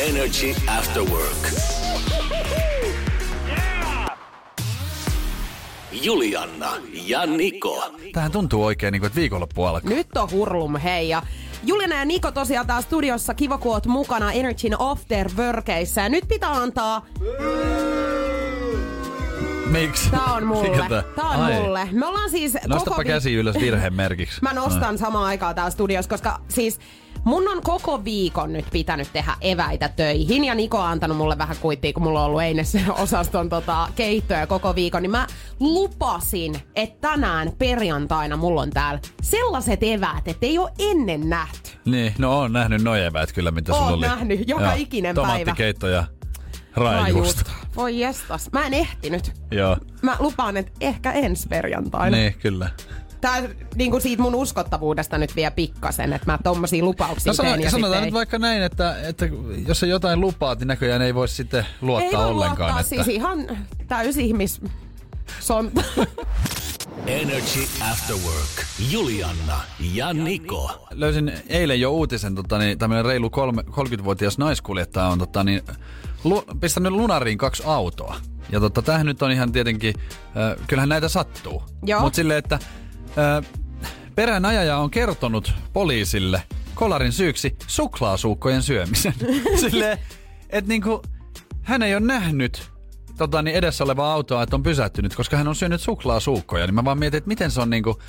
Energy After Work. Julianna ja Niko. Tähän tuntuu oikein, niin kuin, että viikonloppu alkaa. Nyt on hurlum, hei. Ja Juliana ja Niko tosiaan taas studiossa. Kiva, kun oot mukana Energyn After Workeissä. Ja nyt pitää antaa... Miksi? Tää on mulle. Tää? Tää on Ai. mulle. Me ollaan siis Nostapa koko käsi ylös virheen merkiksi. Mä nostan samaan aikaan täällä studiossa, koska siis mun on koko viikon nyt pitänyt tehdä eväitä töihin ja Niko on antanut mulle vähän kuittia, kun mulla on ollut Eines osaston tota, keittoja koko viikon, niin mä lupasin, että tänään perjantaina mulla on täällä sellaiset eväät, että ei ole ennen nähty. Niin, no on nähnyt noi eväät kyllä, mitä sulla oli. nähnyt, joka ikinen päivä. Tomaattikeitto ja. Voi jestas. Mä en ehtinyt. Joo, Mä lupaan, että ehkä ensi perjantaina. niin kyllä. Tää niin kuin siitä mun uskottavuudesta nyt vie pikkasen, että mä tommosia lupauksia No sano, teen ja sanotaan nyt ei. vaikka näin, että, että jos sä jotain lupaat, niin näköjään ei voi sitten luottaa ei ollenkaan. luottaa, että... siis ihan täysihmis sonta. Energy After Work. Julianna ja Niko. Löysin eilen jo uutisen, tota, niin, tämmöinen reilu kolme, 30-vuotias naiskuljettaja on tota, niin, lu, pistänyt lunariin kaksi autoa. Ja tota, tämähän nyt on ihan tietenkin, äh, kyllähän näitä sattuu. Mutta silleen, että peräänajaja on kertonut poliisille kolarin syyksi suklaasuukkojen syömisen. silleen, että niinku, hän ei ole nähnyt tota, niin edessä olevaa autoa, että on pysähtynyt, koska hän on syönyt suklaasuukkoja. Niin mä vaan mietin, että miten se on niinku,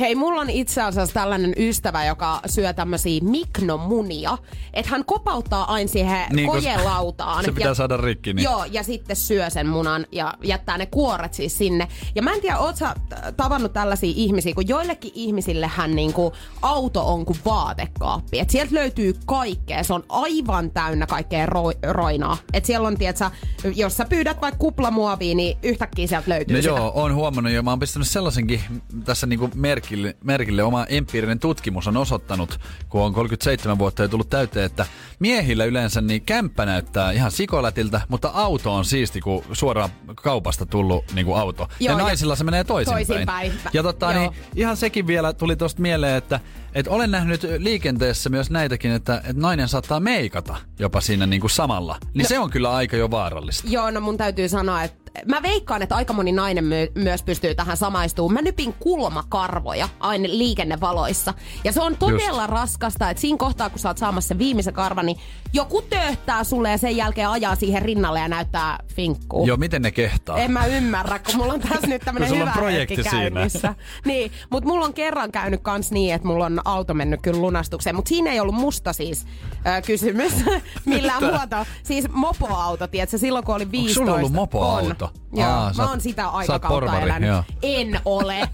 Hei, mulla on itse asiassa tällainen ystävä, joka syö tämmöisiä miknomunia. Että hän kopauttaa aina siihen Niin, kojelautaan. se pitää saada rikki, niin- Joo, ja sitten syö sen munan ja jättää ne kuoret siis sinne. Ja mä en tiedä, oot sä tavannut tällaisia ihmisiä, kun joillekin ihmisillehän niinku auto on kuin vaatekaappi. Et sieltä löytyy kaikkea. Se on aivan täynnä kaikkea ro- roinaa. Et siellä on, tietsä, jos sä pyydät vaikka kuplamuovia, niin yhtäkkiä sieltä löytyy No sitä. joo, on huomannut jo. Mä oon pistänyt sellaisenkin tässä niinku merkille, merkille. Oma empiirinen tutkimus on osoittanut, kun on 37 vuotta ja tullut täyteen, että miehillä yleensä niin kämppä näyttää ihan sikolätiltä, mutta auto on siisti, kun suoraan kaupasta tullut niinku auto. Joo, ja ja naisilla se menee toisinpäin. toisinpäin. Ja Joo. niin, ihan sekin vielä tuli tosta mieleen, että et olen nähnyt liikenteessä myös näitäkin, että, että nainen saattaa meikata jopa siinä niinku samalla. Niin no. se on kyllä aika jo vaarallista. Joo, no mun täytyy sanoa, että mä veikkaan, että aika moni nainen my- myös pystyy tähän samaistumaan. Mä nypin kulmakarvoja aina liikennevaloissa. Ja se on todella Just. raskasta, että siinä kohtaa, kun sä oot saamassa sen viimeisen karvan, niin joku tööttää sulle ja sen jälkeen ajaa siihen rinnalle ja näyttää finkkuu. Joo, miten ne kehtaa? En mä ymmärrä, kun mulla on tässä nyt tämmönen sulla hyvä on projekti hetki siinä. käynnissä. Niin, mutta mulla on kerran käynyt kans niin, että mulla on auto mennyt kyllä lunastukseen. Mutta siinä ei ollut musta siis äh, kysymys millään muuta. Siis mopoauto, tiedätkö, silloin kun oli 15. sulla ollut mopoauto? On. Joo, Aa, mä oon sitä aikakautta elänyt. joo. En ole.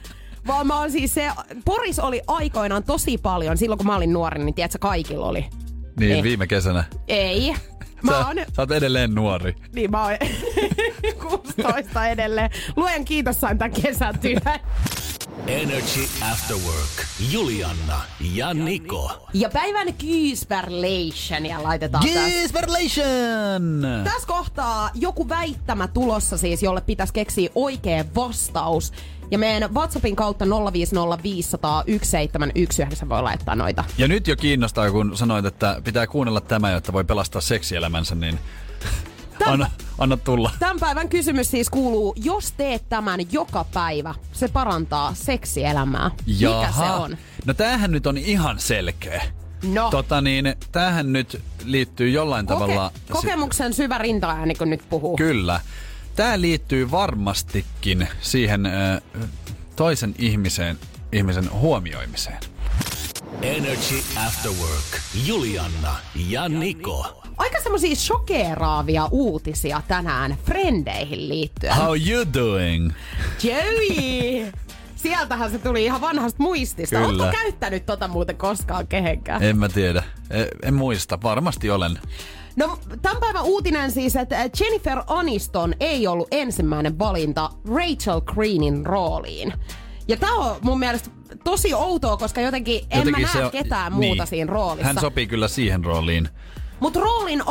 Vaan mä oon siis se, Poris oli aikoinaan tosi paljon, silloin kun mä olin nuori, niin tiedätkö, kaikilla oli. Niin, Ei. viime kesänä. Ei. Mä Sä, oon, sä oot edelleen nuori. niin mä oon 16 edelleen. Luojan kiitos sain tämän kesätyön. Energy After Work. Julianna ja Niko. Ja päivän kyysperlationia laitetaan tässä. Gisberlation! Tässä kohtaa joku väittämä tulossa siis, jolle pitäisi keksiä oikea vastaus. Ja meidän WhatsAppin kautta 050501719 voi laittaa noita. Ja nyt jo kiinnostaa, kun sanoit, että pitää kuunnella tämä, jotta voi pelastaa seksielämänsä, niin anna, anna tulla. Tämän päivän kysymys siis kuuluu, jos teet tämän joka päivä, se parantaa seksielämää. Mikä se on? No tämähän nyt on ihan selkeä. No, Tota niin, tämähän nyt liittyy jollain tavalla... koke- kokemuksen syvä rintaääni, kun nyt puhuu. Kyllä. Tämä liittyy varmastikin siihen ö, toisen ihmisen, ihmisen huomioimiseen. Energy After Work. Julianna ja Niko. Aika semmosia shokeeraavia uutisia tänään frendeihin liittyen. How you doing? Joey! Sieltähän se tuli ihan vanhasta muistista. Kyllä. Oletko käyttänyt tota muuten koskaan kehenkään? En mä tiedä. En, en muista. Varmasti olen. No, tämän päivän uutinen siis, että Jennifer Aniston ei ollut ensimmäinen valinta Rachel Greenin rooliin. Ja tää on mun mielestä tosi outoa, koska jotenkin, en Jotenkin mä se näe on- ketään muuta siinä roolissa. Hän sopii kyllä siihen rooliin. Mutta roolin,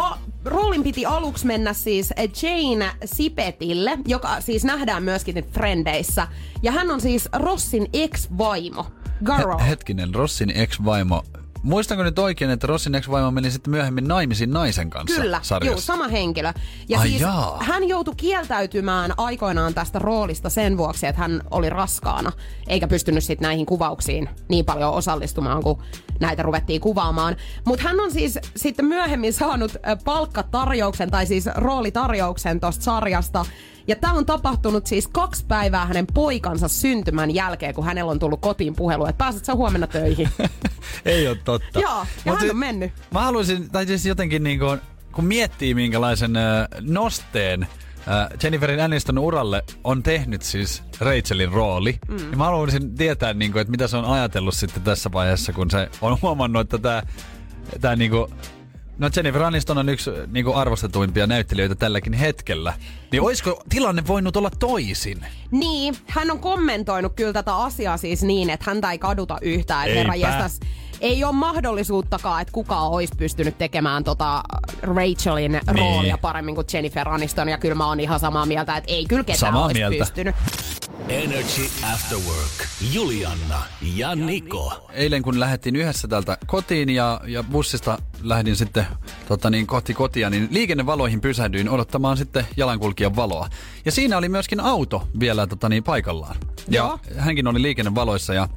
roolin piti aluksi mennä siis Jane Sipetille, joka siis nähdään myöskin Frendeissä. Ja hän on siis Rossin ex-vaimo, Garo. He- hetkinen, Rossin ex-vaimo. Muistanko nyt oikein, että Rossin ex-vaimo meni sitten myöhemmin naimisiin naisen kanssa Kyllä, juu, sama henkilö. Ja Ai siis jaa. hän joutui kieltäytymään aikoinaan tästä roolista sen vuoksi, että hän oli raskaana, eikä pystynyt sitten näihin kuvauksiin niin paljon osallistumaan, kun näitä ruvettiin kuvaamaan. Mutta hän on siis sitten myöhemmin saanut äh, palkkatarjouksen, tai siis roolitarjouksen tuosta sarjasta, ja tämä on tapahtunut siis kaksi päivää hänen poikansa syntymän jälkeen, kun hänellä on tullut kotiin puhelu, että pääset sä huomenna töihin. Ei ole totta. Joo, ja Mut hän on mennyt. Mä haluaisin, tai siis jotenkin niin kuin, kun miettii minkälaisen nosteen äh, Jenniferin Aniston uralle on tehnyt siis Rachelin rooli, mm. niin mä haluaisin tietää, niin kuin, että mitä se on ajatellut sitten tässä vaiheessa, kun se on huomannut, että tämä, niin No Jennifer Aniston on yksi niin kuin arvostetuimpia näyttelijöitä tälläkin hetkellä. Niin olisiko tilanne voinut olla toisin? Niin, hän on kommentoinut kyllä tätä asiaa siis niin, että häntä ei kaduta yhtään. Että herra jästäs, ei ole mahdollisuuttakaan, että kukaan olisi pystynyt tekemään tota Rachelin roolia paremmin kuin Jennifer Aniston. Ja kyllä mä oon ihan samaa mieltä, että ei kyllä ketään Samaa olisi mieltä. pystynyt. Energy After Work. Julianna ja Niko. eilen kun lähdettiin yhdessä täältä kotiin ja, ja bussista lähdin sitten tota niin, kohti kotia, niin liikennevaloihin pysähdyin odottamaan sitten jalankulkijan valoa. Ja siinä oli myöskin auto vielä tota niin, paikallaan. Ja Joo. hänkin oli liikennevaloissa ja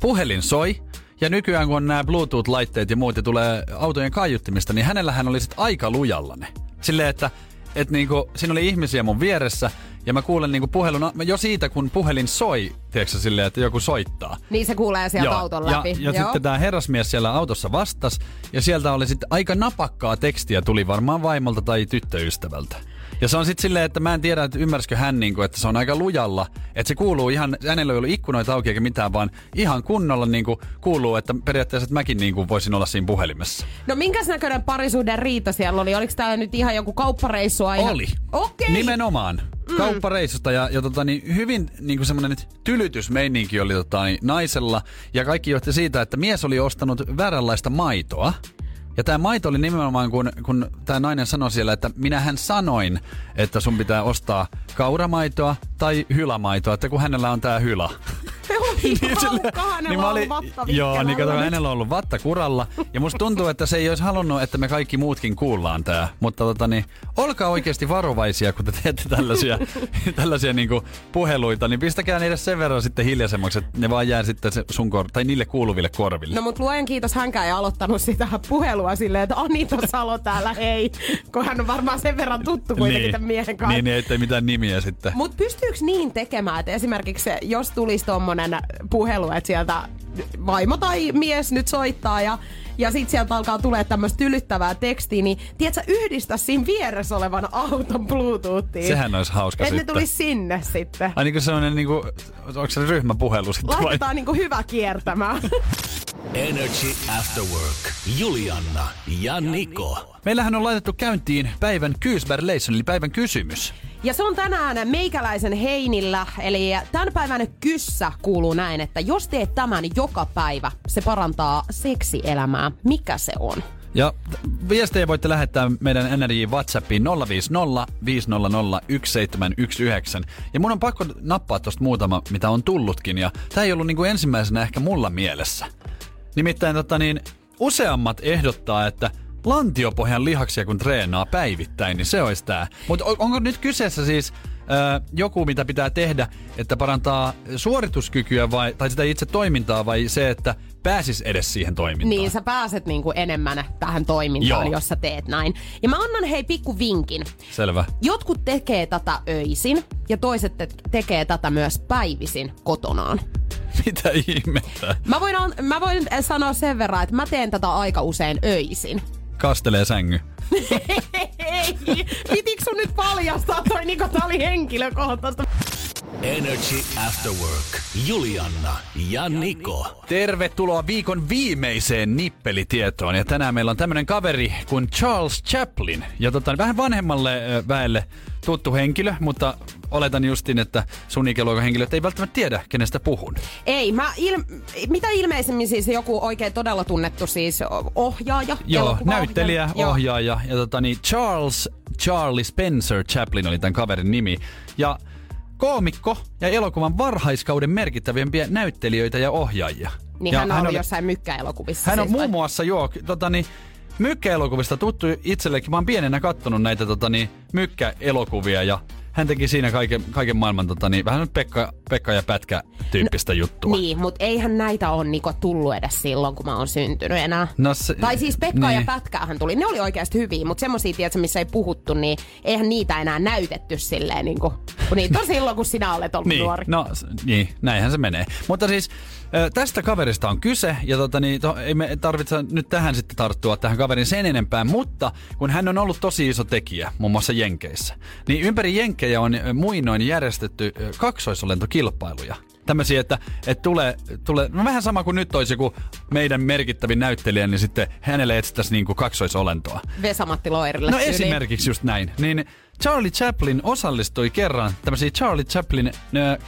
puhelin soi. Ja nykyään kun on nämä Bluetooth-laitteet ja muut ja tulee autojen kaiuttimista, niin hänellähän oli sitten aika lujalla ne. Silleen, että et niinku, siinä oli ihmisiä mun vieressä ja mä kuulen niinku puhelun, jo siitä kun puhelin soi, tiedätkö silleen, että joku soittaa. Niin se kuulee sieltä auton läpi. Ja, ja sitten tämä herrasmies siellä autossa vastas ja sieltä oli sitten aika napakkaa tekstiä tuli varmaan vaimolta tai tyttöystävältä. Ja se on sitten silleen, että mä en tiedä, että ymmärsikö hän, niinku, että se on aika lujalla. Että se kuuluu ihan, hänellä ei ollut ikkunoita auki eikä mitään, vaan ihan kunnolla niinku, kuuluu, että periaatteessa että mäkin niinku, voisin olla siinä puhelimessa. No minkäs näköinen parisuuden riita siellä oli? Oliko tää nyt ihan joku kauppareissu aina? Oli. Okei. Nimenomaan. Mm. Kauppareissusta ja, ja tota, niin hyvin niin semmoinen tylytysmeininki oli tota, niin, naisella. Ja kaikki johti siitä, että mies oli ostanut vääränlaista maitoa. Ja tämä maito oli nimenomaan, kun, kun tämä nainen sanoi siellä, että minähän sanoin, että sun pitää ostaa kauramaitoa tai hylämaitoa, että kun hänellä on tämä hylä. Oli sille- niin mä olin- Joo, niin kato, hänellä on ollut vatta kuralla. Ja musta tuntuu, että se ei olisi halunnut, että me kaikki muutkin kuullaan tää. Mutta tota niin, olkaa oikeasti varovaisia, kun te teette tällaisia, tällaisia niinku puheluita, niin pistäkää niille sen verran sitten hiljaisemmaksi, että ne vaan jää sitten se sun kor- tai niille kuuluville korville. No mut luojan kiitos, hänkään ei aloittanut sitä puhelua silleen, että Anita Salo täällä, hei. Kun hän on varmaan sen verran tuttu kuitenkin tämän miehen kanssa. Niin, niin, ettei mitään nimiä sitten. Mutta pystyykö niin tekemään, että esimerkiksi jos tulisi tommonen puhelu, että sieltä vaimo tai mies nyt soittaa ja ja sit sieltä alkaa tulee tämmöistä tylyttävää tekstiä, niin tiedätkö, yhdistä siinä vieressä olevan auton Bluetoothiin. Sehän olisi hauska Että ne tulisi sinne sitten. Ai niin kuin sellainen, niin kuin, onko se ryhmäpuhelu sitten vai? Laitetaan niinku hyvä kiertämään. Energy After Work. Julianna ja Niko. Meillähän on laitettu käyntiin päivän Kyysberleison, eli päivän kysymys. Ja se on tänään meikäläisen heinillä, eli tämän päivän kyssä kuuluu näin, että jos teet tämän joka päivä, se parantaa seksielämää. Mikä se on? Ja viestejä voitte lähettää meidän NRJ WhatsAppiin 050 500 1719. Ja mun on pakko nappaa tosta muutama, mitä on tullutkin. Ja tää ei ollut niinku ensimmäisenä ehkä mulla mielessä. Nimittäin tota niin, useammat ehdottaa, että lantiopohjan lihaksia kun treenaa päivittäin, niin se olisi tää. Mutta onko nyt kyseessä siis ö, joku, mitä pitää tehdä, että parantaa suorituskykyä vai, tai sitä itse toimintaa vai se, että pääsis edes siihen toimintaan? Niin, sä pääset niinku enemmän tähän toimintaan, Joo. jos sä teet näin. Ja mä annan hei pikku vinkin. Selvä. Jotkut tekee tätä öisin ja toiset te- tekee tätä myös päivisin kotonaan. Mitä ihmettä? Mä voin, an- mä voin sanoa sen verran, että mä teen tätä aika usein öisin. Kastelee sängy. Ei, pitikö sun nyt paljastaa toi Niko, tää oli henkilökohtaista. Energy After Work. Julianna ja Niko. Tervetuloa viikon viimeiseen nippelitietoon. Ja tänään meillä on tämmönen kaveri kuin Charles Chaplin. Ja tota, vähän vanhemmalle väelle tuttu henkilö, mutta oletan justin, että sun ikäluokan henkilöt ei välttämättä tiedä, kenestä puhun. Ei, mä il- mitä ilmeisemmin siis joku oikein todella tunnettu siis ohjaaja. Joo, näyttelijä, Joo. ohjaaja. Ja tota, niin Charles Charlie Spencer Chaplin oli tämän kaverin nimi. Ja koomikko ja elokuvan varhaiskauden merkittävimpiä näyttelijöitä ja ohjaajia. Niin ja hän on ollut oli- jossain mykkäelokuvissa. Hän on siis, muun muassa, joo, tota niin, mykkäelokuvista tuttu itsellekin. Mä oon pienenä kattonut näitä tota niin, mykkäelokuvia ja hän teki siinä kaiken, kaiken maailman tota niin, vähän Pekka, Pekka ja Pätkä tyyppistä juttua. Niin, mutta eihän näitä ole Niko tullut edes silloin, kun mä oon syntynyt enää. No se- tai siis Pekka niin. ja Pätkähän tuli. Ne oli oikeasti hyviä, mutta semmosia, tiedätkö, missä ei puhuttu, niin eihän niitä enää näytetty silleen, niin kuin, kun niitä on silloin, kun sinä olet ollut Niin, nuori. no niin, näinhän se menee. Mutta siis ö, tästä kaverista on kyse, ja tota, niin, to, ei me tarvitse nyt tähän sitten tarttua tähän kaverin sen enempää, mutta kun hän on ollut tosi iso tekijä, muun muassa Jenkeissä, niin ympäri Jenkkejä on muinoin järjestetty kaksoisolentokilpailuja. Tämmöisiä, että, että tulee, tulee, no vähän sama kuin nyt olisi joku meidän merkittävin näyttelijä, niin sitten hänelle etsittäisiin niin kuin kaksoisolentoa. Vesamatti Loirille No tyyliin. esimerkiksi just näin. Niin Charlie Chaplin osallistui kerran tämmöisiin Charlie Chaplin äh,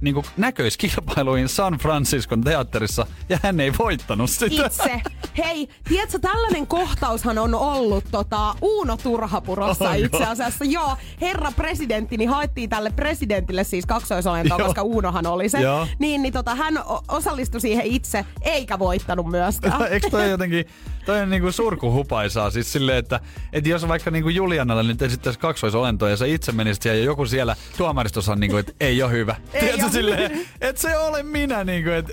niin näköiskilpailuihin San Franciscon teatterissa ja hän ei voittanut sitä. itse. Hei, tiedätkö, tällainen kohtaushan on ollut tota, Uuno Turhapurossa Onko? itse asiassa. Joo, herra presidentti, niin haettiin tälle presidentille siis kaksoisolentoa, Joo. koska Uunohan oli se. Joo. Niin, niin tota, hän osallistui siihen itse, eikä voittanut myöskään. Eikö toi jotenkin, toi on niinku surkuhupaisaa siis silleen, että, että jos vaikka niinku Julianalle nyt esittäisi kaksoisolentoa ja sä itse menisit siellä ja joku siellä tuomaristossa on niinku, että ei ole hyvä. Ei Tiedätkö oo silleen, että se ole minä niinku, että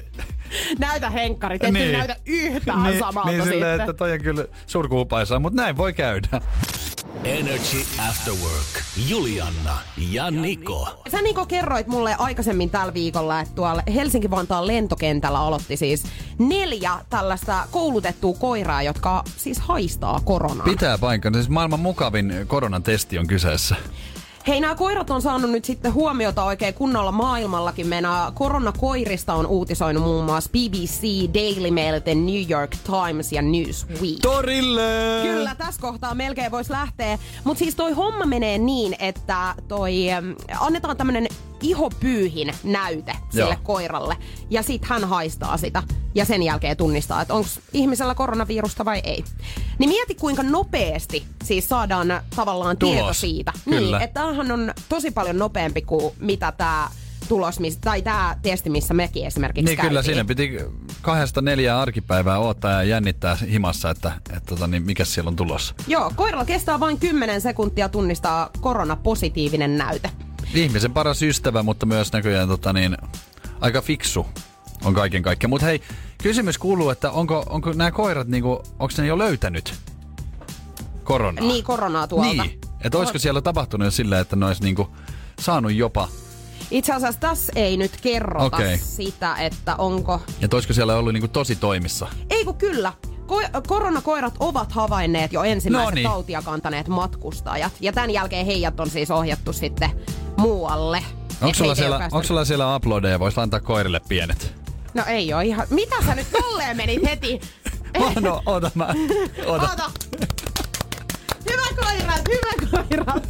näytä henkkarit, ettei Niin. näytä yhtään niin, samalta niin silleen, sitten. että toi on kyllä surkuhupaisaa, mutta näin voi käydä. Energy After Work. Julianna ja Niko. Sä Niko kerroit mulle aikaisemmin tällä viikolla, että tuolla Helsinki-Vantaan lentokentällä aloitti siis neljä tällaista koulutettua koiraa, jotka siis haistaa koronaa. Pitää paikkansa. Siis maailman mukavin koronatesti on kyseessä. Hei, nämä koirat on saanut nyt sitten huomiota oikein kunnolla maailmallakin. Meidän koronakoirista on uutisoinut muun muassa BBC, Daily Mail, The New York Times ja Newsweek. Torille! Kyllä, tässä kohtaa melkein voisi lähteä. Mutta siis toi homma menee niin, että toi annetaan tämmönen ihopyyhin näyte sille Joo. koiralle. Ja sit hän haistaa sitä. Ja sen jälkeen tunnistaa, että onko ihmisellä koronavirusta vai ei. Niin mieti kuinka nopeasti siis saadaan tavallaan Tulos. tieto siitä. Kyllä. Niin, että tämähän on tosi paljon nopeampi kuin mitä tämä tulos, tai tämä testi, missä mekin esimerkiksi Niin kyllä, käytiin. siinä piti kahdesta neljää arkipäivää odottaa ja jännittää himassa, että, että tota, niin mikä siellä on tulossa. Joo, koiralla kestää vain 10 sekuntia tunnistaa koronapositiivinen näyte. Ihmisen paras ystävä, mutta myös näköjään tota, niin, aika fiksu on kaiken kaikkiaan. Mutta hei, kysymys kuuluu, että onko, onko nämä koirat, niinku, onko ne jo löytänyt koronaa? Niin, koronaa tuolta. Niin, että olisiko siellä tapahtunut jo sillä, että ne olisi niinku saanut jopa, Itse asiassa tässä ei nyt kerrota Okei. sitä, että onko... että olisiko siellä ollut niinku tosi toimissa? Ei kun kyllä. Ko- koronakoirat ovat havainneet jo ensimmäiset No niin. tautia kantaneet matkustajat. Ja tämän jälkeen heidät on siis ohjattu sitten muualle. Onko sulla, siellä, onko sulla siellä uploadeja, voisi antaa koirille pienet? No ei oo ihan... Mitä sä nyt tolleen menit heti? No, oota mä. Oota. Oota. Hyvä koirat, hyvä koirat.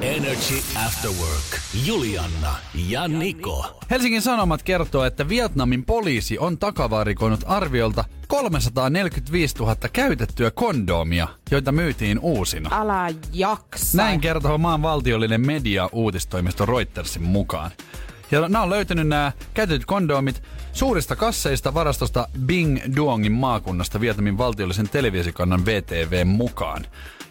Energy After Work. Julianna ja Niko. Helsingin Sanomat kertoo, että Vietnamin poliisi on takavarikoinut arviolta 345 000 käytettyä kondomia, joita myytiin uusina. Älä jaksa. Näin kertoo maan valtiollinen media-uutistoimisto Reutersin mukaan. Ja nämä on löytynyt nämä käytetyt kondomit suurista kasseista varastosta Bing Duongin maakunnasta Vietnamin valtiollisen televisiokannan VTV mukaan.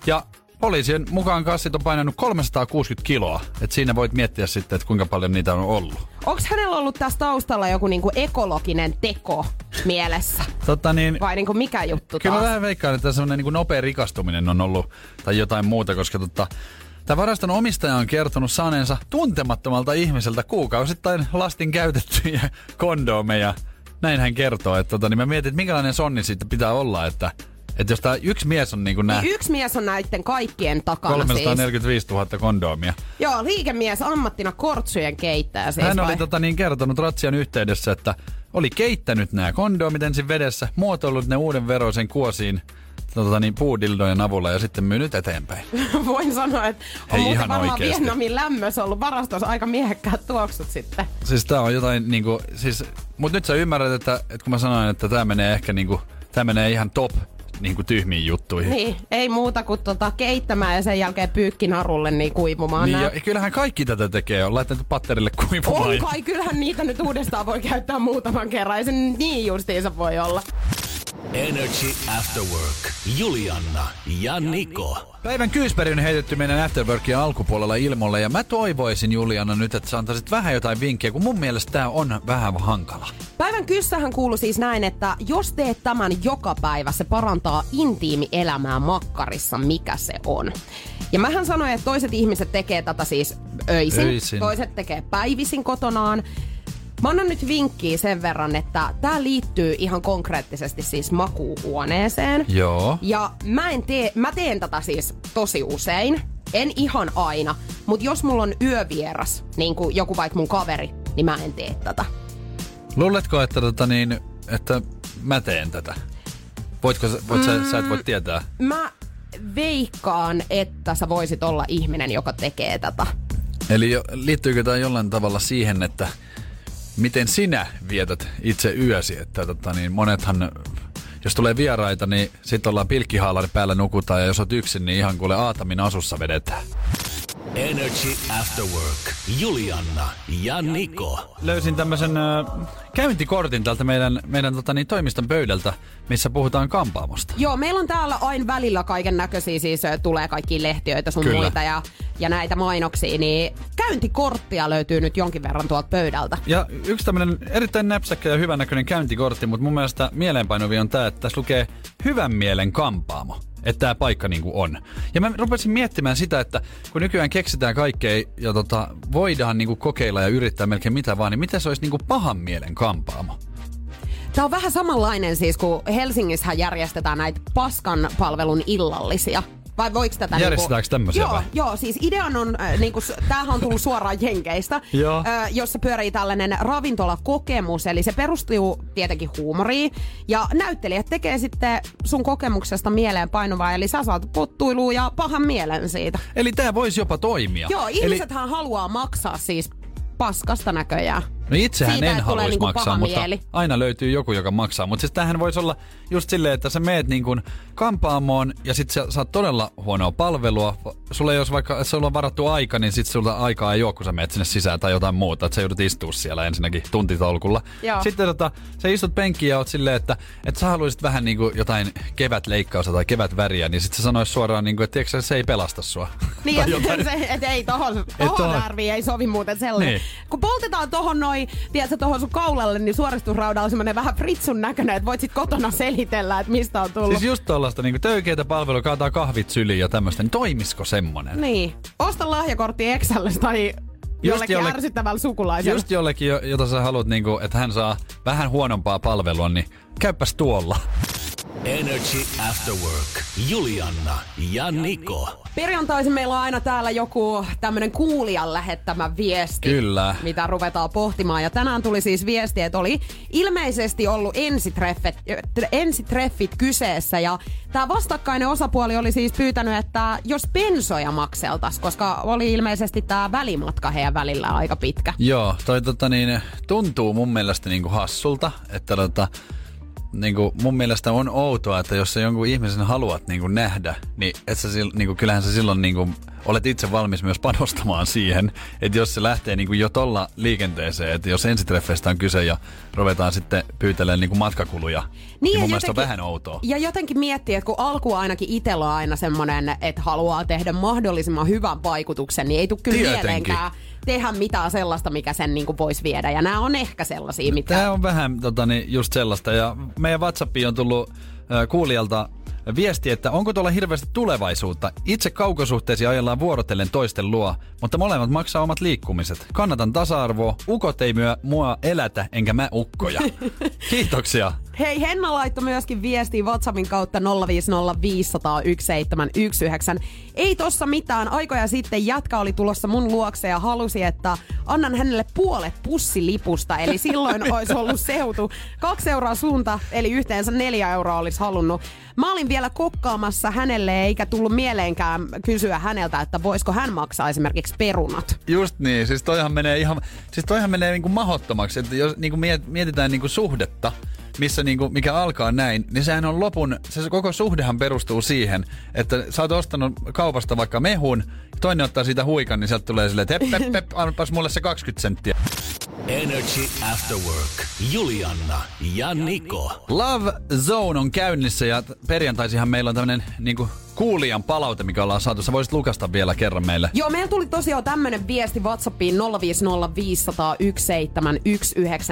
Ja poliisien mukaan kassit on painanut 360 kiloa. Et siinä voit miettiä sitten, että kuinka paljon niitä on ollut. Onko hänellä ollut tässä taustalla joku niinku ekologinen teko mielessä? Totta niin, Vai niinku mikä juttu Kyllä mä taas? vähän veikkaan, että semmoinen niin nopea rikastuminen on ollut tai jotain muuta, koska tota, Tämä varaston omistaja on kertonut saaneensa tuntemattomalta ihmiseltä kuukausittain lastin käytettyjä kondomeja. Näin hän kertoo. Että tota, niin mä mietin, että minkälainen sonni siitä pitää olla, että, Että jos tää yksi mies on niinku nää Niin yksi mies on näiden kaikkien takana siis. 345 000 kondoomia. Joo, liikemies ammattina kortsujen keittäjä siis Hän vai? oli tota niin kertonut Ratsian yhteydessä, että oli keittänyt nämä kondoomit ensin vedessä, muotoillut ne uuden veroisen kuosiin tota niin, puudildojen avulla ja sitten myynyt eteenpäin. Voin sanoa, että on Hei, ihan varmaan oikeesti. Vietnamin lämmössä ollut varastossa aika miehekkäät tuoksut sitten. Siis tää on jotain niinku, siis, mut nyt sä ymmärrät, että, että kun mä sanoin, että tää menee ehkä niinku, tää menee ihan top niinku tyhmiin juttuihin. Niin, ei muuta kuin tota keittämään ja sen jälkeen pyykkinarulle niin kuivumaan Niin, nää. ja kyllähän kaikki tätä tekee. On laittanut patterille kuivumaan. On kai, kyllähän niitä nyt uudestaan voi käyttää muutaman kerran. Ei se niin justiinsa voi olla. Energy After Work. Julianna ja Niko. Päivän kyysperi on heitetty meidän Afterworkin alkupuolella ilmoille ja mä toivoisin Juliana nyt, että sä antaisit vähän jotain vinkkejä, kun mun mielestä tää on vähän hankala. Päivän kyssähän kuuluu siis näin, että jos teet tämän joka päivä, se parantaa intiimielämää makkarissa, mikä se on. Ja mähän sanoin, että toiset ihmiset tekee tätä siis öisin, Öisin. toiset tekee päivisin kotonaan. Mä annan nyt vinkkiä sen verran, että tämä liittyy ihan konkreettisesti siis makuuhuoneeseen. Joo. Ja mä, en tee, mä teen tätä siis tosi usein. En ihan aina, mutta jos mulla on yövieras, niin kuin joku vaikka mun kaveri, niin mä en tee tätä. Luuletko, että, tota niin, että mä teen tätä? Voitko, sä- voit sä, sä et voi tietää. Mä veikkaan, että sä voisit olla ihminen, joka tekee tätä. Eli jo, liittyykö tämä jollain tavalla siihen, että miten sinä vietät itse yösi? Että tota niin, monethan, jos tulee vieraita, niin sitten ollaan pilkkihaalari päällä nukutaan ja jos oot yksin, niin ihan kuule Aatamin asussa vedetään. Energy After Work. Julianna ja Niko. Löysin tämmöisen äh, käyntikortin täältä meidän, meidän tota niin, toimiston pöydältä, missä puhutaan kampaamosta. Joo, meillä on täällä aina välillä kaiken näköisiä, siis ö, tulee kaikki lehtiöitä sun Kyllä. muita ja, ja näitä mainoksia, niin käyntikorttia löytyy nyt jonkin verran tuolta pöydältä. Ja yksi tämmöinen erittäin näpsäkkä ja hyvän näköinen käyntikortti, mutta mun mielestä mieleenpainuvi on tämä, että tässä lukee hyvän mielen kampaamo. Että tämä paikka niinku on. Ja mä rupesin miettimään sitä, että kun nykyään keksitään kaikkea ja tota, voidaan niinku kokeilla ja yrittää melkein mitä vaan, niin miten se olisi niinku pahan mielen kampaamo? Tämä on vähän samanlainen siis, kun Helsingissä järjestetään näitä paskan palvelun illallisia. Vai voiko tätä Järjestetäänkö niinku... tämmöisiä joo, vai? Joo, siis idean on, äh, niinku, tämähän on tullut suoraan Jenkeistä, Joo. äh, jossa pyörii tällainen ravintolakokemus. Eli se perustuu tietenkin huumoriin. Ja näyttelijät tekee sitten sun kokemuksesta mieleen painuvaa. Eli sä saat pottuilua ja pahan mielen siitä. Eli tämä voisi jopa toimia. Joo, Eli, ihmisethän haluaa maksaa siis paskasta näköjään. No itsehän siitä, en että haluaisi niinku maksaa, mutta mieli. aina löytyy joku, joka maksaa. Mutta siis tämähän voisi olla just silleen, että sä meet niin kuin kampaamoon ja sit sä saat todella huonoa palvelua. Sulla jos vaikka, että sulla on varattu aika, niin sit sulla aikaa ei ole, kun sä meet sinne sisään tai jotain muuta. Että sä joudut istua siellä ensinnäkin tuntitolkulla. Joo. Sitten tota, sä istut penkkiin ja oot silleen, että, että sä haluaisit vähän niin kuin jotain kevätleikkausta tai kevätväriä, niin sit sä sanois suoraan, niin kuin, että tiedätkö, se ei pelasta sua. Niin, ja jotain. se, et ei tohon, tohon. tohon tarvii, ei sovi muuten sellainen. Niin. Kun poltetaan tohon noin, tiedätkö, tohon sun kaulalle, niin suoristusrauda on semmonen vähän fritsun näköinen, että voit sit kotona selitellä, että mistä on tullut. Siis just tollaista niin töykeitä palvelua, kaataa kahvit syliin ja tämmöistä, niin toimisiko semmonen? Niin. Osta lahjakortti Excelille tai jollekin jolle- ärsyttävällä sukulaiselle. Just jollekin, jo- jota sä haluat, niin kuin, että hän saa vähän huonompaa palvelua, niin käypäs tuolla. Energy After Work. Julianna ja Niko. Perjantaisin meillä on aina täällä joku tämmönen kuulijan lähettämä viesti. Kyllä. Mitä ruvetaan pohtimaan. Ja tänään tuli siis viesti, että oli ilmeisesti ollut ensitreffit, ensitreffit kyseessä. Ja tämä vastakkainen osapuoli oli siis pyytänyt, että jos pensoja makseltas, koska oli ilmeisesti tämä välimatka heidän välillä aika pitkä. Joo, toi tota niin, tuntuu mun mielestä niinku hassulta, että tota, niinku, mun mielestä on outoa, että jos sä jonkun ihmisen haluat niinku nähdä, niin et sä, sil- niinku, kyllähän sä silloin niinku, olet itse valmis myös panostamaan siihen, että jos se lähtee niinku jo tolla liikenteeseen, että jos ensitreffeistä on kyse ja ruvetaan sitten pyytelemään niinku matkakuluja, niin, niin mun mielestä on jotenkin- vähän outoa. Ja jotenkin miettii, että kun alku ainakin itsellä on aina semmonen, että haluaa tehdä mahdollisimman hyvän vaikutuksen, niin ei tule kyllä Tietenkin. mielenkään tehdä mitään sellaista, mikä sen niin voisi viedä. Ja nämä on ehkä sellaisia, mitä... Tämä on vähän tota, niin, just sellaista. Ja meidän WhatsAppiin on tullut äh, kuulijalta viesti, että onko tuolla hirveästi tulevaisuutta? Itse kaukosuhteesi ajellaan vuorotellen toisten luo, mutta molemmat maksaa omat liikkumiset. Kannatan tasa-arvoa. Ukot ei myö mua elätä, enkä mä ukkoja. Kiitoksia. Hei, Henna laittoi myöskin viestiä WhatsAppin kautta 050501719. Ei tossa mitään. Aikoja sitten jätkä oli tulossa mun luokse ja halusi, että annan hänelle puolet pussilipusta. Eli silloin olisi ollut seutu. Kaksi euroa suunta, eli yhteensä neljä euroa olisi halunnut. Mä olin vielä kokkaamassa hänelle, eikä tullut mieleenkään kysyä häneltä, että voisiko hän maksaa esimerkiksi perunat. Just niin, siis toihan menee ihan, siis toihan menee niinku mahottomaksi, että jos niinku mietitään niinku suhdetta, missä niinku, mikä alkaa näin, niin sehän on lopun, se koko suhdehan perustuu siihen, että sä oot ostanut kaupasta vaikka mehun, toinen ottaa siitä huikan, niin sieltä tulee silleen, että hepp, hepp, annapas mulle se 20 senttiä. Energy After Work. Julianna ja Niko. Love Zone on käynnissä ja perjantaisihan meillä on tämmönen niinku kuulijan palaute, mikä ollaan saatu. Sä voisit lukasta vielä kerran meille. Joo, meillä tuli tosiaan tämmönen viesti WhatsAppiin 050501719,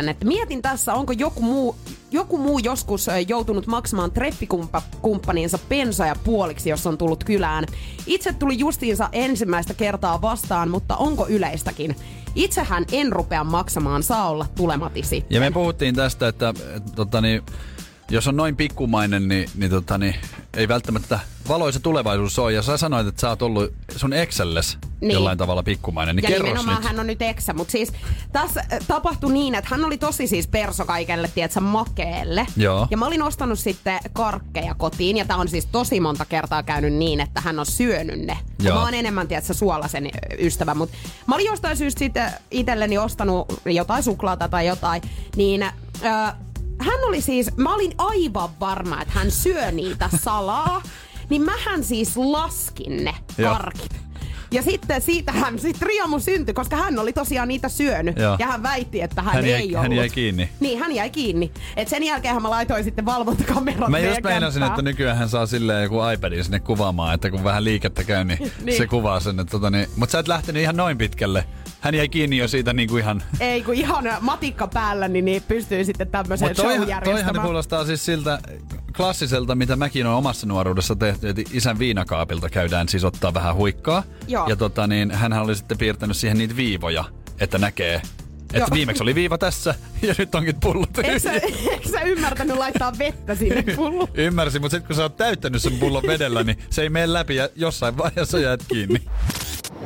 että mietin tässä, onko joku muu, joku muu joskus joutunut maksamaan treffikumppaninsa pensoja puoliksi, jos on tullut kylään. Itse tuli justiinsa ensimmäistä kertaa vastaan, mutta onko yleistäkin? Itsehän en rupea maksamaan, saa olla tulemati sitten. Ja me puhuttiin tästä, että, tota, niin, jos on noin pikkumainen, niin, niin, tota, niin ei välttämättä valoisa tulevaisuus ole. Ja sä sanoit, että sä oot ollut sun Excelles niin. jollain tavalla pikkumainen. Niin ja nimenomaan nyt. hän on nyt eksä, mutta siis tässä äh, tapahtui niin, että hän oli tosi siis perso kaikelle, tiedätkö, makeelle. Joo. Ja mä olin ostanut sitten karkkeja kotiin, ja tää on siis tosi monta kertaa käynyt niin, että hän on syönyt ne. Joo. Mä oon enemmän, tiedätkö, suolasen ystävä, mutta mä olin jostain syystä sitten itselleni ostanut jotain suklaata tai jotain, niin... Äh, hän oli siis, mä olin aivan varma, että hän syö niitä salaa. niin mähän siis laskin ne karkit. Ja sitten siitähän sit riemu syntyi, koska hän oli tosiaan niitä syönyt. Joo. Ja hän väitti, että hän, hän ei jäi, ollut. Hän jäi kiinni. Niin, hän jäi kiinni. Et sen jälkeen mä laitoin sitten valvontakamerat Mä just meinasin, että nykyään hän saa silleen joku iPadin sinne kuvaamaan, että kun vähän liikettä käy, niin, niin. se kuvaa sen. Että tota, niin. Mutta sä et lähtenyt ihan noin pitkälle. Hän jäi kiinni jo siitä niin kuin ihan... Ei, kun ihan matikka päällä, niin, niin pystyy sitten tämmöiseen show järjestämään. Toihan kuulostaa siis siltä klassiselta, mitä mäkin olen omassa nuoruudessa tehty, että isän viinakaapilta käydään siis ottaa vähän huikkaa. Joo. Ja tota, niin, hän oli sitten piirtänyt siihen niitä viivoja, että näkee, että Joo. viimeksi oli viiva tässä ja nyt onkin pullot. Eikö sä, eikö sä ymmärtänyt laittaa vettä sinne pulloon? Ymmärsin, mutta sitten kun sä oot täyttänyt sen pullon vedellä, niin se ei mene läpi ja jossain vaiheessa jäät kiinni.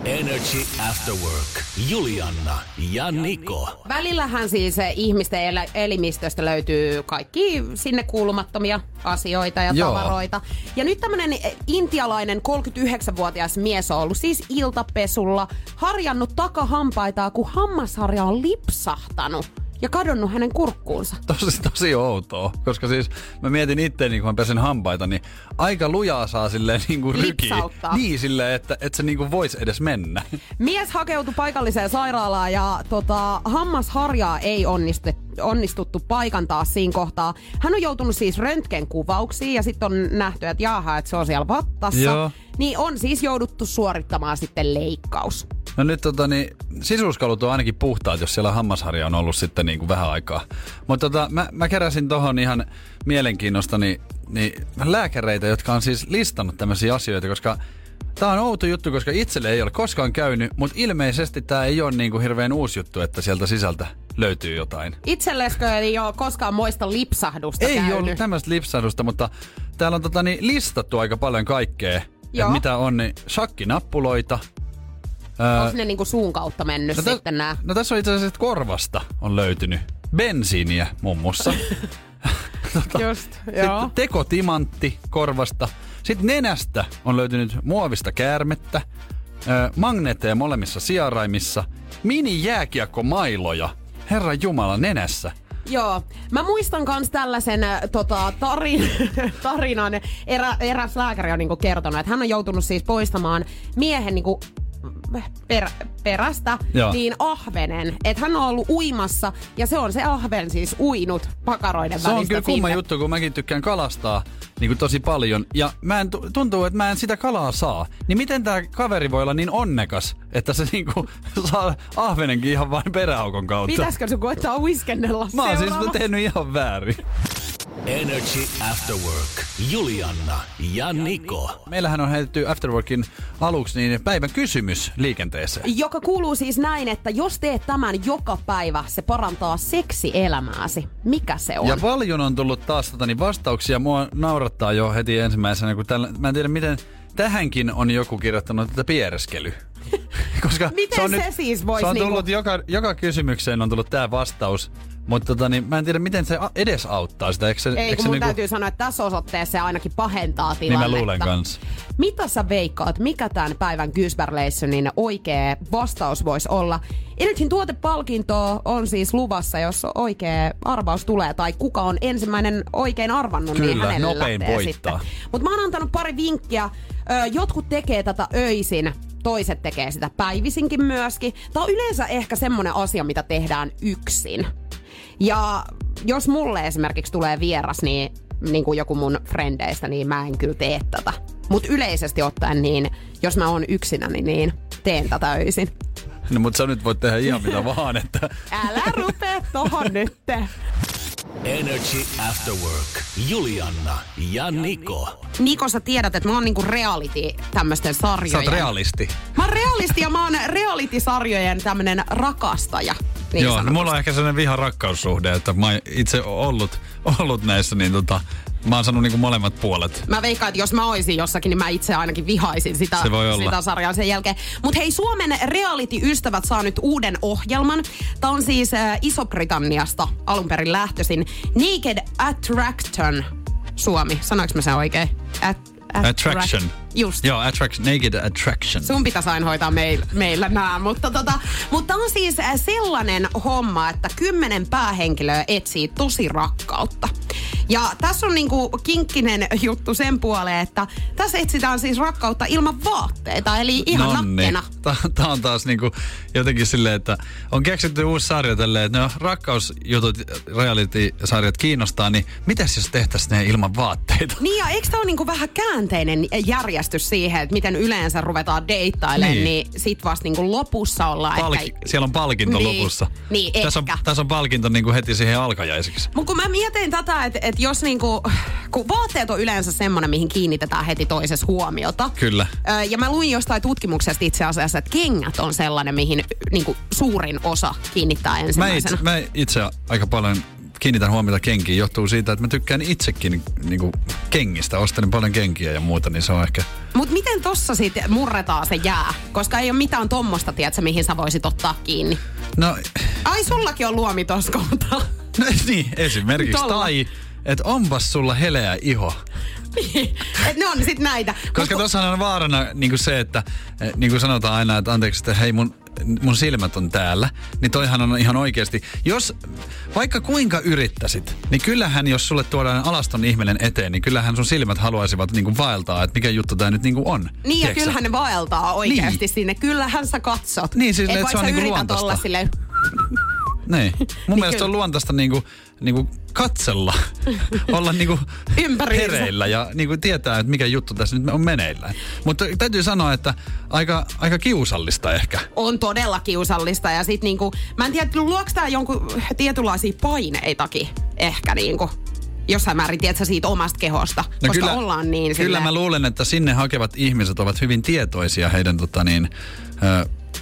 Energy After Work. Julianna ja Niko. Välillähän siis ihmisten el- elimistöstä löytyy kaikki sinne kuulumattomia asioita ja Joo. tavaroita. Ja nyt tämmönen intialainen 39-vuotias mies on ollut siis iltapesulla, harjannut takahampaitaan, kun hammasharja on lipsahtanut ja kadonnut hänen kurkkuunsa. Tosi, tosi outoa, koska siis mä mietin itse, niin kun mä pesen hampaita, niin aika lujaa saa silleen niin kuin rykiä. Niin silleen, että, että se niin kuin voisi edes mennä. Mies hakeutui paikalliseen sairaalaan ja tota, hammasharjaa ei onnistettu onnistuttu paikantaa siinä kohtaa. Hän on joutunut siis röntgenkuvauksiin ja sitten on nähty, että jaha, että se on siellä vattassa. Joo. Niin on siis jouduttu suorittamaan sitten leikkaus. No nyt tota, niin, sisuskalut on ainakin puhtaat, jos siellä hammasharja on ollut sitten niin kuin vähän aikaa. Mutta tota, mä, mä keräsin tohon ihan mielenkiinnosta niin, niin lääkäreitä, jotka on siis listannut tämmöisiä asioita, koska Tämä on outo juttu, koska itselle ei ole koskaan käynyt, mutta ilmeisesti tämä ei ole niin kuin hirveän uusi juttu, että sieltä sisältä löytyy jotain. Itselleskö ei ole koskaan moista lipsahdusta Ei käynyt? ollut tämmöistä lipsahdusta, mutta täällä on tota, niin, listattu aika paljon kaikkea. Mitä on, niin shakkinappuloita, Onko ne niinku suun kautta mennyt no sitten nää? No tässä on itse asiassa korvasta on löytynyt. Bensiiniä muun muassa. tota, Just, joo. tekotimantti korvasta. Sitten nenästä on löytynyt muovista käärmettä, magneetteja molemmissa sijaraimissa, mini-jääkiekkomailoja, Herra Jumala, nenässä. Joo. Mä muistan kans tällaisen tota, tarin, tarinan. Erä, eräs lääkäri on niinku kertonut, että hän on joutunut siis poistamaan miehen niinku per, perästä, Joo. niin ahvenen. Että hän on ollut uimassa ja se on se ahven siis uinut pakaroiden se välistä on kyllä kumma juttu, kun mäkin tykkään kalastaa niin kuin tosi paljon. Ja mä en, tuntuu, että mä en sitä kalaa saa. Niin miten tämä kaveri voi olla niin onnekas, että se niin kuin saa ahvenenkin ihan vain peräaukon kautta? Pitäisikö sun koittaa uiskennella Mä oon siis tehnyt ihan väärin. Energy After Work. Julianna ja Niko. Meillähän on heitetty Afterworkin aluksi niin päivän kysymys liikenteeseen. Joka kuuluu siis näin, että jos teet tämän joka päivä, se parantaa seksielämääsi. Mikä se on? Ja paljon on tullut taas tota, niin vastauksia. Mua naurattaa jo heti ensimmäisenä, kun tällä, mä en tiedä miten tähänkin on joku kirjoittanut tätä piereskely. Koska Miten se, on se nyt, siis vois Se on niinku- tullut joka, joka kysymykseen on tullut tämä vastaus. Mutta tota, niin, mä en tiedä, miten se edes auttaa sitä. Eikö se, Ei, eikö kun se mun niinku, täytyy sanoa, että tässä osoitteessa se ainakin pahentaa Niin tilannetta. mä luulen kans. Mitä sä veikkaat, mikä tämän päivän Gysberleissonin oikea vastaus voisi olla? Energyn tuotepalkinto on siis luvassa, jos oikea arvaus tulee, tai kuka on ensimmäinen oikein arvannut, niin Kyllä, hänelle nopein voittaa. Mutta mä oon antanut pari vinkkiä. Ö, Jotkut tekee tätä öisin, toiset tekee sitä päivisinkin myöskin. Tämä on yleensä ehkä semmonen asia, mitä tehdään yksin. Ja jos mulle esimerkiksi tulee vieras, niin, niin kuin joku mun frendeistä, niin mä en kyllä tee tätä. Mutta yleisesti ottaen, niin jos mä oon yksinäni, niin teen tätä öisin. No, mutta sä nyt voit tehdä ihan mitä vaan, että Älä rupee tohon nytte. Energy After Work. Julianna ja Niko. Niko, sä tiedät, että mä oon niinku reality tämmöisten sarjojen. sä oot realisti. Mä oon realisti ja mä oon reality-sarjojen tämmönen rakastaja. Niin Joo, no mulla on ehkä sellainen viha-rakkaussuhde, että mä oon itse ollut, ollut näissä, niin tota, mä oon saanut niinku molemmat puolet. Mä veikkaan, että jos mä oisin jossakin, niin mä itse ainakin vihaisin sitä, Se voi olla. sitä sarjaa sen jälkeen. Mutta hei, Suomen reality-ystävät saa nyt uuden ohjelman. Tämä on siis äh, Iso-Britanniasta alun perin lähtöisin. Naked Attraction Suomi. Sanoinko mä sen oikein? At, Attraction. Just. Joo, attraction, naked attraction. Sun pitäisi aina hoitaa meil, meillä nämä, mutta, tota, mutta on siis äh, sellainen homma, että kymmenen päähenkilöä etsii tosi rakkautta. Ja tässä on niinku kinkkinen juttu sen puoleen, että tässä etsitään siis rakkautta ilman vaatteita, eli ihan Nonni. nakkena. Tämä on taas niinku jotenkin silleen, että on keksitty uusi sarja tälleen, että no rakkausjutut, reality-sarjat kiinnostaa, niin mitäs jos tehtäisiin ne ilman vaatteita? Niin ja eikö tämä ole niinku vähän käänteinen järjestys siihen, että miten yleensä ruvetaan deittailemaan, Niin. niin, niin sit vasta niinku lopussa ollaan Palki, ehkä... siellä on palkinto Niin, lopussa. niin, tässä, on, ehkä. tässä on palkinto niinku heti siihen alkajaisiksi. Mutta kun mä mietin tätä, että et jos niinku, kun vaatteet on yleensä semmoinen, mihin kiinnitetään heti toisessa huomiota. Kyllä. Ö, ja mä luin jostain tutkimuksesta itse asiassa, että kengät on sellainen, mihin niinku suurin osa kiinnittää Mä ensimmäisenä. itse, mä itse aika paljon kiinnitän huomiota kenkiin. Johtuu siitä, että mä tykkään itsekin niinku, kengistä. Ostelen paljon kenkiä ja muuta, niin se on ehkä... Mutta miten tossa sitten murretaan se jää? Koska ei ole mitään tommosta, tiedätkö, mihin sä voisit ottaa kiinni. No, Ai, sullakin on luomi tossa kohtaa. no niin, esimerkiksi. Tolla. Tai, että onpas sulla heleä iho. Et ne on sitten näitä. Koska Mut- tuossa on vaarana niin kuin se, että eh, niin kuin sanotaan aina, että anteeksi, että hei mun, mun silmät on täällä, niin toihan on ihan oikeasti, jos vaikka kuinka yrittäisit, niin kyllähän jos sulle tuodaan alaston ihminen eteen, niin kyllähän sun silmät haluaisivat niin kuin vaeltaa, että mikä juttu tämä nyt niin kuin on. Niin ja Tiedätkö sä? kyllähän ne vaeltaa oikeasti Niin. sinne. Kyllähän sä katsot. Niin, siis Et että se on niinku luontaista. olla silleen, Niin. Mun mielestä kyllä. on luontaista niinku, niinku katsella, olla niinku hereillä ja niinku tietää, että mikä juttu tässä nyt on meneillään. Mutta täytyy sanoa, että aika, aika kiusallista ehkä. on todella kiusallista. Ja sit niinku, mä en tiedä, luoks tää jonkun tietynlaisia paineitakin ehkä niinku, jossain määrin, tiedätkö, siitä omasta kehosta. koska kyllä, ollaan niin Kyllä mä luulen, että sinne hakevat ihmiset ovat hyvin tietoisia heidän tota niin,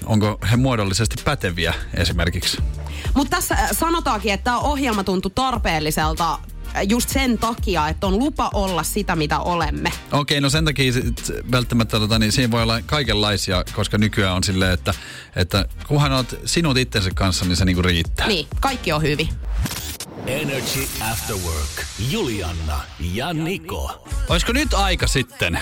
onko he muodollisesti päteviä esimerkiksi. Mutta tässä äh, sanotaankin, että tämä ohjelma tuntui tarpeelliselta äh, just sen takia, että on lupa olla sitä, mitä olemme. Okei, no sen takia sit välttämättä tota, niin siinä voi olla kaikenlaisia, koska nykyään on silleen, että, että kunhan oot sinut itsensä kanssa, niin se niinku riittää. Niin, kaikki on hyvin. Energy After Work. Julianna ja Niko. Olisiko nyt aika sitten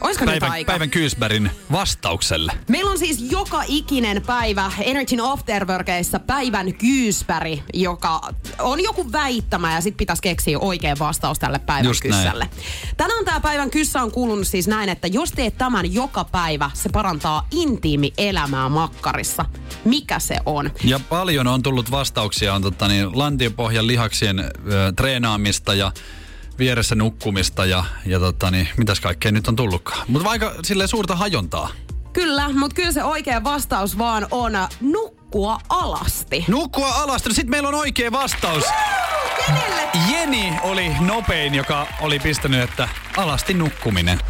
Olisiko nyt päivän, aika? päivän Kyysbergin vastaukselle? Meillä on siis joka ikinen päivä Energyn Afterworkeissa päivän kyyspäri, joka on joku väittämä ja sit pitäisi keksiä oikea vastaus tälle päivän Just näin. kyssälle. Tänään tämä päivän kyssä on kuulunut siis näin, että jos teet tämän joka päivä, se parantaa intiimi elämää makkarissa. Mikä se on? Ja paljon on tullut vastauksia, on tota, niin, lantiopohjan lihaksien ö, treenaamista ja vieressä nukkumista ja, ja tota, niin, mitäs kaikkea nyt on tullutkaan. Mutta vaikka sille suurta hajontaa. Kyllä, mutta kyllä se oikea vastaus vaan on nukkua alasti. Nukkua alas, no sit meillä on oikea vastaus. Kenelle? Jeni oli nopein, joka oli pistänyt, että alasti nukkuminen.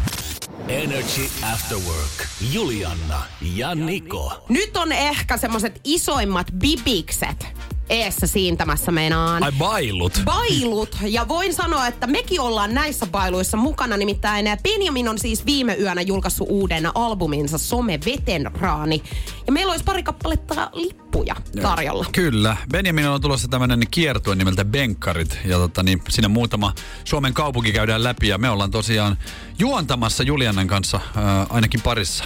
Energy After Work. Julianna ja Niko. Nyt on ehkä semmoset isoimmat bibikset eessä siintämässä meinaan. Ai bailut. Bailut. Ja voin sanoa, että mekin ollaan näissä bailuissa mukana. Nimittäin Benjamin on siis viime yönä julkaissut uuden albuminsa Some Vetenraani. Ja meillä olisi pari kappaletta lippuja tarjolla. Kyllä. Benjamin on tulossa tämmönen kiertue nimeltä Benkkarit. Ja tota, niin, siinä muutama Suomen kaupunki käydään läpi. Ja me ollaan tosiaan juontamassa Juliannan kanssa ää, ainakin parissa.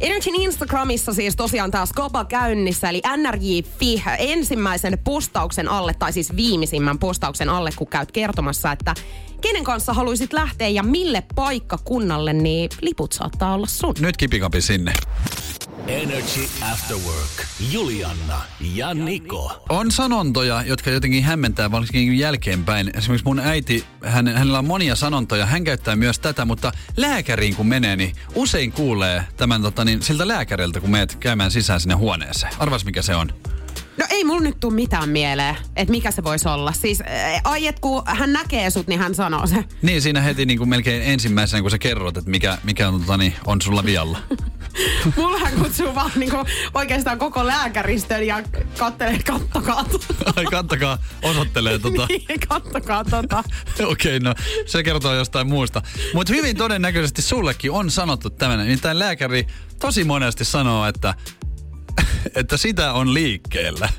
Energyn Instagramissa siis tosiaan taas skapa käynnissä, eli NRJ.fi ensimmäisen postauksen alle, tai siis viimeisimmän postauksen alle, kun käyt kertomassa, että kenen kanssa haluaisit lähteä ja mille paikkakunnalle, niin liput saattaa olla sun. Nyt kipikapi sinne. Energy After Work. Julianna ja Niko. On sanontoja, jotka jotenkin hämmentää varsinkin jälkeenpäin. Esimerkiksi mun äiti, hän, hänellä on monia sanontoja, hän käyttää myös tätä, mutta lääkäriin kun menee, niin usein kuulee tämän tota, niin, siltä lääkäriltä, kun meet käymään sisään sinne huoneeseen. Arvas mikä se on? No ei mulla nyt tule mitään mieleen, että mikä se voisi olla. Siis äh, ai, et kun hän näkee sut, niin hän sanoo se. Niin, siinä heti niin kuin melkein ensimmäisenä, kun sä kerrot, että mikä, mikä on, tota, niin, on sulla vialla. Mullahan kutsuu vaan niinku oikeastaan koko lääkäristön ja kattelee, kattokaa tota. Ai kattokaa, osoittelee tota. Niin, kattokaa tota. Okei, no se kertoo jostain muusta. Mutta hyvin todennäköisesti sullekin on sanottu tämmöinen. Nimittäin lääkäri tosi monesti sanoo, että, että sitä on liikkeellä.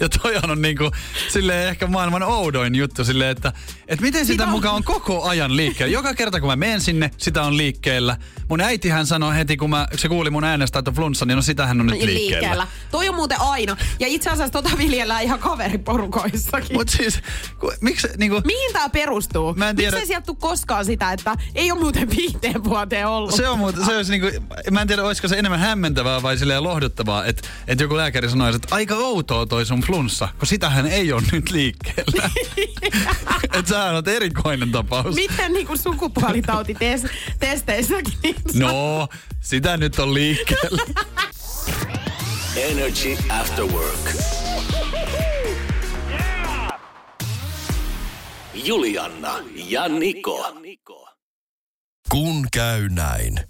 Ja toihan on niinku silleen ehkä maailman oudoin juttu silleen, että, että miten sitä mukaan on koko ajan liikkeellä. Joka kerta kun mä menen sinne, sitä on liikkeellä. Mun äitihän sanoi heti, kun mä, se kuuli mun äänestä, että flunssa, niin no sitähän on nyt liikkeellä. Toi on muuten aina. Ja itse asiassa tota viljellään ihan kaveriporukoissakin. Mut siis, ku, miksi niinku... Mihin tää perustuu? Mä en tiedä- Miksei sieltä tuu koskaan sitä, että ei ole muuten viiteen vuoteen ollut? Se on muuten, se olisi niinku, mä en tiedä, olisiko se enemmän hämmentävää vai silleen lohduttavaa, että, että joku lääkäri sanoisi, että aika outoa toi sun flunssa, kun sitähän ei ole nyt liikkeellä. että sähän on erikoinen tapaus. Miten niinku sukupuolitautitesteissäkin? Niin No, sitä nyt on liikkeellä. Energy After Work. Julianna ja Niko. Kun käy näin.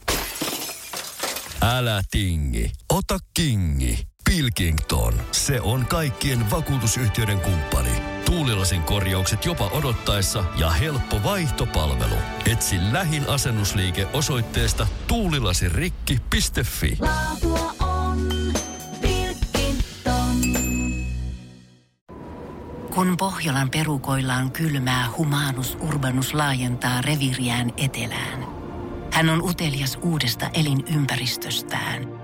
Älä tingi, ota kingi. Pilkington, se on kaikkien vakuutusyhtiöiden kumppani. Tuulilasin korjaukset jopa odottaessa ja helppo vaihtopalvelu. Etsi lähin asennusliike osoitteesta tuulilasirikki.fi. Laatua on Pilkington. Kun Pohjolan perukoillaan kylmää, humanus urbanus laajentaa reviriään etelään. Hän on utelias uudesta elinympäristöstään.